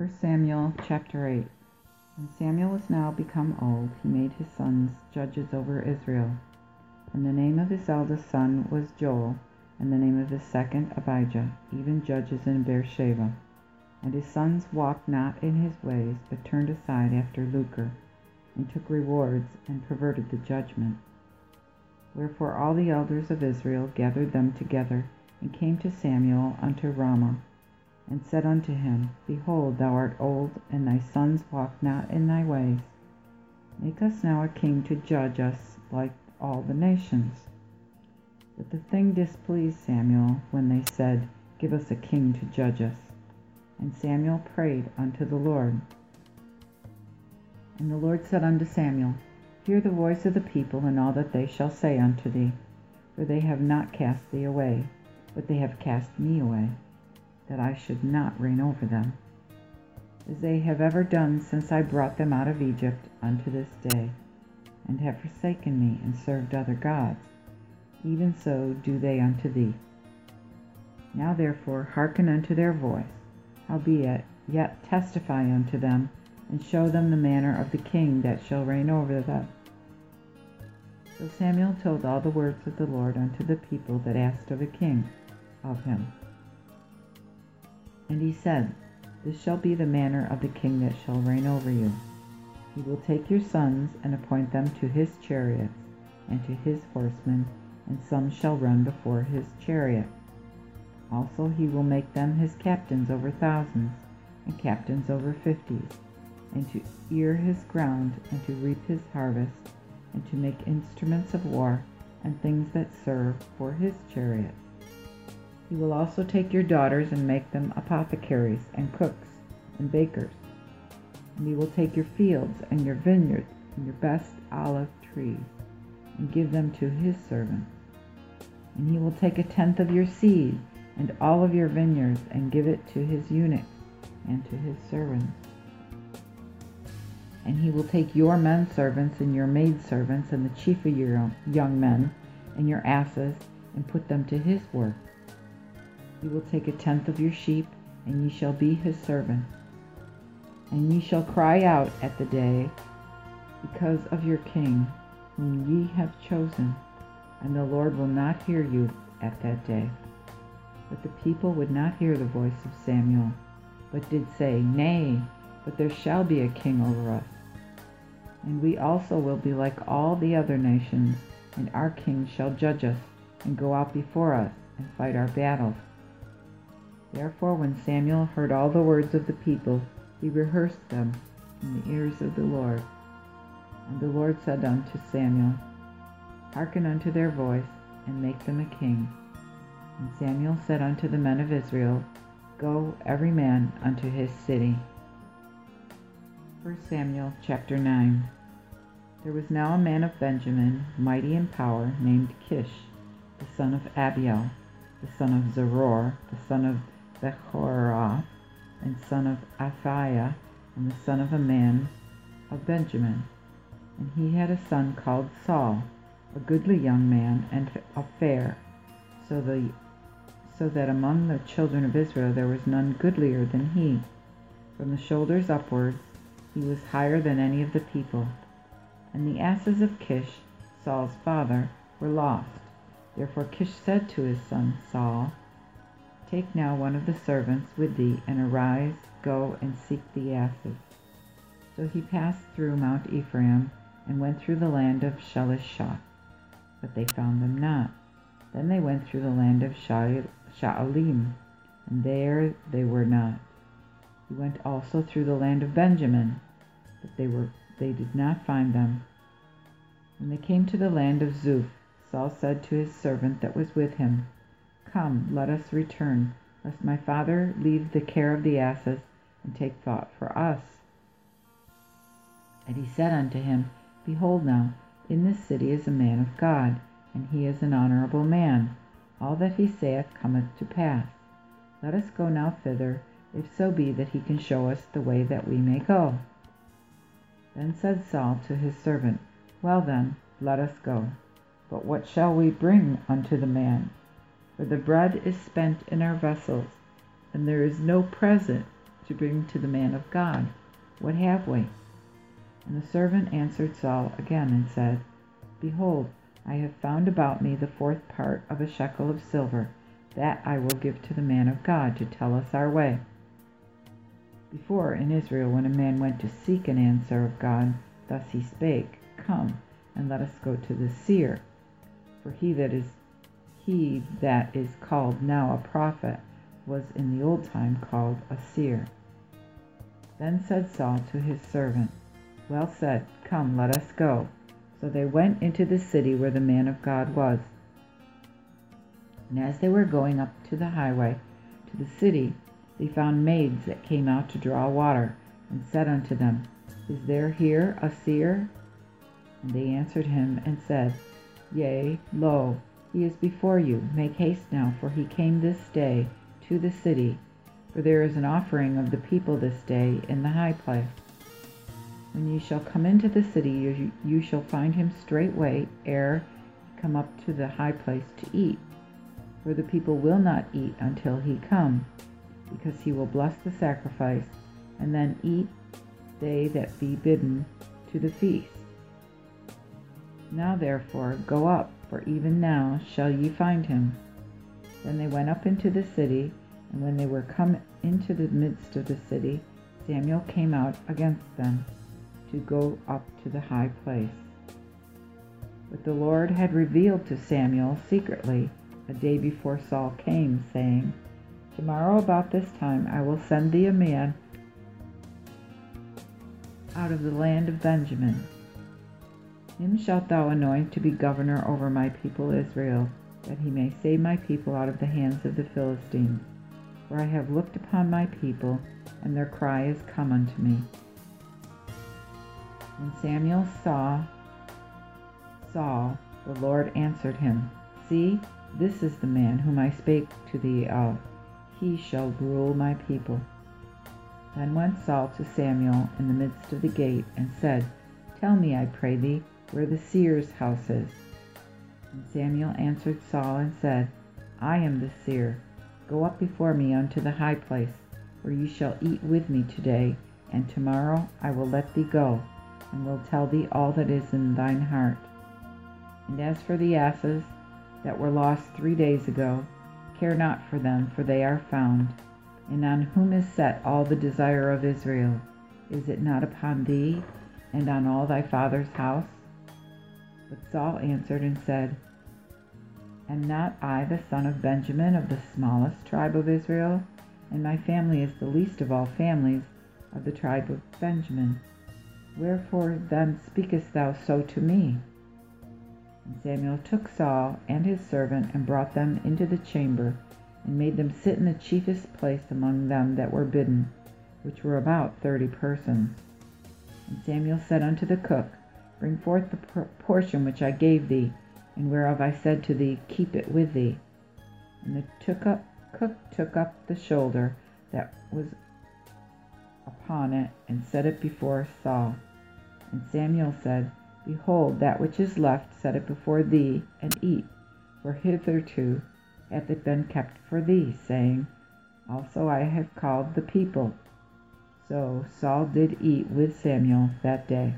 1 Samuel chapter 8 When Samuel was now become old, he made his sons judges over Israel. And the name of his eldest son was Joel, and the name of his second Abiah, even judges in Beersheba. And his sons walked not in his ways, but turned aside after lucre, and took rewards, and perverted the judgment. Wherefore all the elders of Israel gathered them together, and came to Samuel unto Ramah and said unto him, Behold, thou art old, and thy sons walk not in thy ways. Make us now a king to judge us like all the nations. But the thing displeased Samuel when they said, Give us a king to judge us. And Samuel prayed unto the Lord. And the Lord said unto Samuel, Hear the voice of the people in all that they shall say unto thee, for they have not cast thee away, but they have cast me away that I should not reign over them, as they have ever done since I brought them out of Egypt unto this day, and have forsaken me and served other gods, even so do they unto thee. Now therefore hearken unto their voice, howbeit yet testify unto them, and show them the manner of the king that shall reign over them. So Samuel told all the words of the Lord unto the people that asked of a king of him. And he said, This shall be the manner of the king that shall reign over you. He will take your sons and appoint them to his chariots and to his horsemen, and some shall run before his chariot. Also he will make them his captains over thousands, and captains over fifties, and to ear his ground, and to reap his harvest, and to make instruments of war, and things that serve for his chariot. He will also take your daughters and make them apothecaries, and cooks, and bakers. And he will take your fields, and your vineyards, and your best olive trees, and give them to his servants. And he will take a tenth of your seed, and all of your vineyards, and give it to his eunuchs, and to his servants. And he will take your men servants, and your maid servants, and the chief of your young men, and your asses, and put them to his work he will take a tenth of your sheep, and ye shall be his servants. And ye shall cry out at the day because of your king, whom ye have chosen, and the Lord will not hear you at that day. But the people would not hear the voice of Samuel, but did say, Nay, but there shall be a king over us. And we also will be like all the other nations, and our king shall judge us, and go out before us, and fight our battles. Therefore when Samuel heard all the words of the people, he rehearsed them in the ears of the Lord. And the Lord said unto Samuel, Hearken unto their voice, and make them a king. And Samuel said unto the men of Israel, Go every man unto his city. 1 Samuel chapter 9 There was now a man of Benjamin, mighty in power, named Kish, the son of Abiel, the son of Zeror, the son of Bechorath, and son of Aphiah, and the son of a man of Benjamin. And he had a son called Saul, a goodly young man, and a fair, so, the, so that among the children of Israel there was none goodlier than he. From the shoulders upwards he was higher than any of the people. And the asses of Kish, Saul's father, were lost. Therefore Kish said to his son Saul, Take now one of the servants with thee, and arise, go and seek the asses. So he passed through Mount Ephraim, and went through the land of Shalisha, but they found them not. Then they went through the land of Shalim, and there they were not. He went also through the land of Benjamin, but they were they did not find them. When they came to the land of Zuph, Saul said to his servant that was with him, Come, let us return, lest my father leave the care of the asses, and take thought for us. And he said unto him, Behold now, in this city is a man of God, and he is an honorable man. All that he saith cometh to pass. Let us go now thither, if so be that he can show us the way that we may go. Then said Saul to his servant, Well then, let us go. But what shall we bring unto the man? For the bread is spent in our vessels, and there is no present to bring to the man of God? What have we? And the servant answered Saul again and said, Behold, I have found about me the fourth part of a shekel of silver. That I will give to the man of God to tell us our way. Before in Israel, when a man went to seek an answer of God, thus he spake, Come, and let us go to the seer. For he that is he that is called now a prophet was in the old time called a seer. Then said Saul to his servant, Well said, come, let us go. So they went into the city where the man of God was. And as they were going up to the highway to the city, they found maids that came out to draw water, and said unto them, Is there here a seer? And they answered him and said, Yea, lo, he is before you. Make haste now, for he came this day to the city, for there is an offering of the people this day in the high place. When ye shall come into the city, you, you shall find him straightway ere he come up to the high place to eat. For the people will not eat until he come, because he will bless the sacrifice, and then eat they that be bidden to the feast. Now therefore go up, for even now shall ye find him. Then they went up into the city, and when they were come into the midst of the city, Samuel came out against them to go up to the high place. But the Lord had revealed to Samuel secretly a day before Saul came, saying, Tomorrow about this time I will send thee a man out of the land of Benjamin. Him shalt thou anoint to be governor over my people Israel, that he may save my people out of the hands of the Philistines. For I have looked upon my people, and their cry is come unto me. When Samuel saw Saul, the Lord answered him, See, this is the man whom I spake to thee of. He shall rule my people. Then went Saul to Samuel in the midst of the gate, and said, Tell me, I pray thee, where the seer's house is. And Samuel answered Saul and said, I am the seer. Go up before me unto the high place, where you shall eat with me today, and tomorrow I will let thee go, and will tell thee all that is in thine heart. And as for the asses that were lost three days ago, care not for them, for they are found. And on whom is set all the desire of Israel? Is it not upon thee, and on all thy father's house? But Saul answered and said, Am not I the son of Benjamin of the smallest tribe of Israel? And my family is the least of all families of the tribe of Benjamin. Wherefore then speakest thou so to me? And Samuel took Saul and his servant and brought them into the chamber, and made them sit in the chiefest place among them that were bidden, which were about thirty persons. And Samuel said unto the cook, Bring forth the portion which I gave thee, and whereof I said to thee, Keep it with thee. And the took up, cook took up the shoulder that was upon it, and set it before Saul. And Samuel said, Behold, that which is left, set it before thee, and eat. For hitherto hath it been kept for thee, saying, Also I have called the people. So Saul did eat with Samuel that day.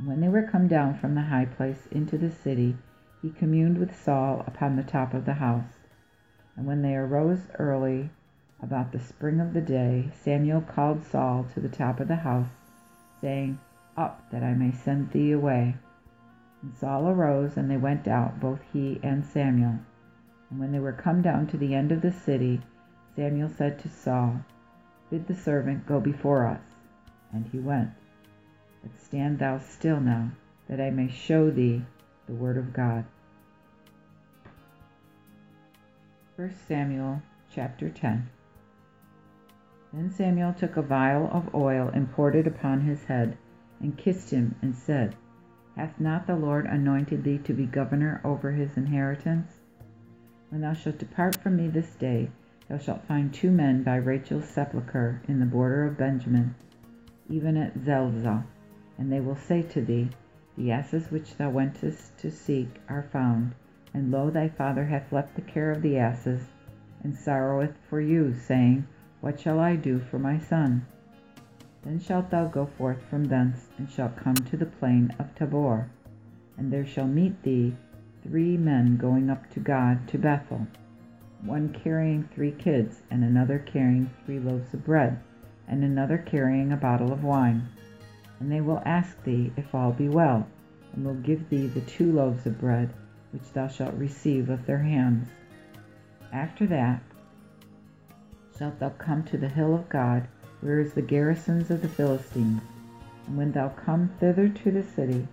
And when they were come down from the high place into the city, he communed with Saul upon the top of the house. And when they arose early about the spring of the day, Samuel called Saul to the top of the house, saying, Up, that I may send thee away. And Saul arose, and they went out, both he and Samuel. And when they were come down to the end of the city, Samuel said to Saul, Bid the servant go before us. And he went. But stand thou still now, that I may show thee the word of God. 1 Samuel chapter 10 Then Samuel took a vial of oil and poured it upon his head, and kissed him, and said, Hath not the Lord anointed thee to be governor over his inheritance? When thou shalt depart from me this day, thou shalt find two men by Rachel's sepulchre in the border of Benjamin, even at Zelzah and they will say to thee, The asses which thou wentest to seek are found, and lo, thy father hath left the care of the asses, and sorroweth for you, saying, What shall I do for my son? Then shalt thou go forth from thence, and shalt come to the plain of Tabor, and there shall meet thee three men going up to God to Bethel, one carrying three kids, and another carrying three loaves of bread, and another carrying a bottle of wine. And they will ask thee if all be well, and will give thee the two loaves of bread which thou shalt receive of their hands. After that shalt thou come to the hill of God, where is the garrisons of the Philistines. And when thou come thither to the city,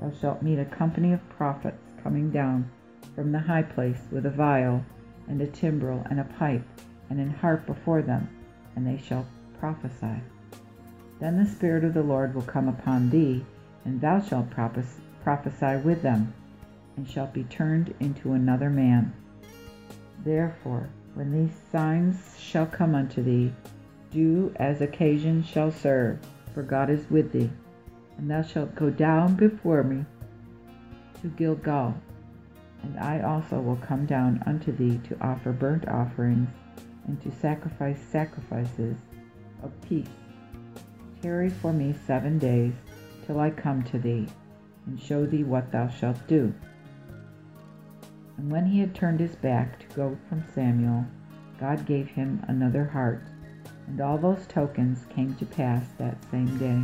thou shalt meet a company of prophets coming down from the high place with a viol, and a timbrel, and a pipe, and an harp before them, and they shall prophesy. Then the Spirit of the Lord will come upon thee, and thou shalt prophesy with them, and shalt be turned into another man. Therefore, when these signs shall come unto thee, do as occasion shall serve, for God is with thee. And thou shalt go down before me to Gilgal, and I also will come down unto thee to offer burnt offerings and to sacrifice sacrifices of peace. Tarry for me seven days till I come to thee, and show thee what thou shalt do. And when he had turned his back to go from Samuel, God gave him another heart, and all those tokens came to pass that same day.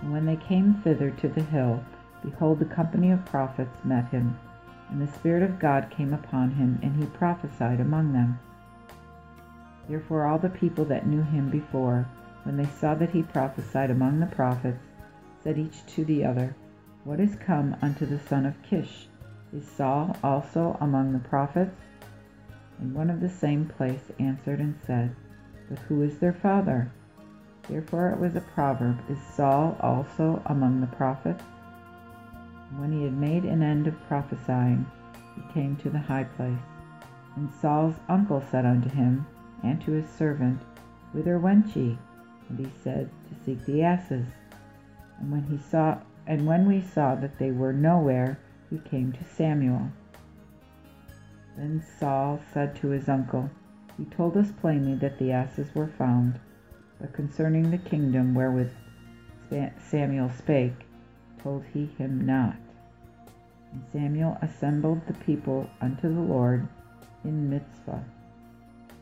And when they came thither to the hill, behold, the company of prophets met him, and the Spirit of God came upon him, and he prophesied among them. Therefore all the people that knew him before, when they saw that he prophesied among the prophets, said each to the other, What is come unto the son of Kish? Is Saul also among the prophets? And one of the same place answered and said, But who is their father? Therefore it was a proverb, Is Saul also among the prophets? And when he had made an end of prophesying, he came to the high place. And Saul's uncle said unto him, and to his servant, Whither went ye? And he said, To seek the asses. And when he saw and when we saw that they were nowhere, we came to Samuel. Then Saul said to his uncle, He told us plainly that the asses were found, but concerning the kingdom wherewith Samuel spake, told he him not. And Samuel assembled the people unto the Lord in Mizpeh.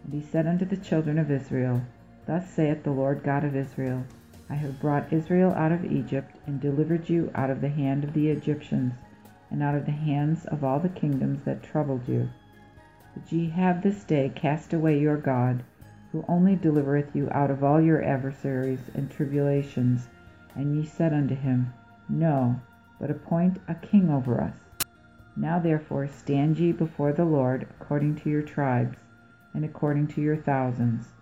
And he said unto the children of Israel, Thus saith the Lord God of Israel, I have brought Israel out of Egypt, and delivered you out of the hand of the Egyptians and out of the hands of all the kingdoms that troubled you. But ye have this day cast away your God, who only delivereth you out of all your adversaries and tribulations. And ye said unto him, No, but appoint a king over us. Now therefore stand ye before the Lord according to your tribes, and according to your thousands.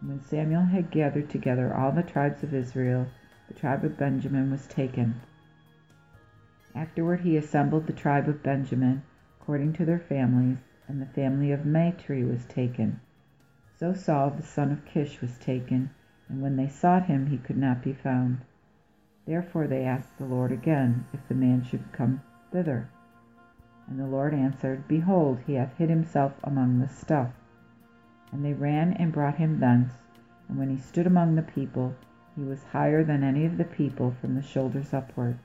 When Samuel had gathered together all the tribes of Israel, the tribe of Benjamin was taken. Afterward he assembled the tribe of Benjamin, according to their families, and the family of Matri was taken. So Saul the son of Kish was taken, and when they sought him he could not be found. Therefore they asked the Lord again if the man should come thither. And the Lord answered, Behold, he hath hid himself among the stuff. And they ran and brought him thence, and when he stood among the people, he was higher than any of the people from the shoulders upward.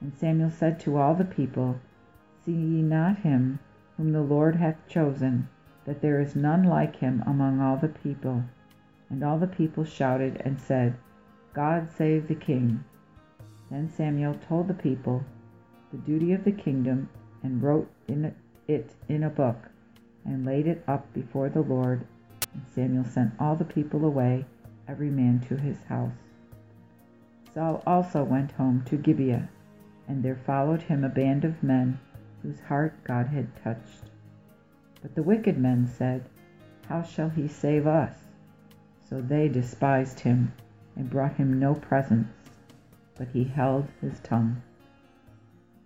And Samuel said to all the people, See ye not him whom the Lord hath chosen, that there is none like him among all the people? And all the people shouted and said, God save the king. Then Samuel told the people the duty of the kingdom, and wrote in it in a book, and laid it up before the Lord. And Samuel sent all the people away, every man to his house. Saul also went home to Gibeah and there followed him a band of men whose heart God had touched. But the wicked men said, How shall he save us? So they despised him and brought him no presents, but he held his tongue.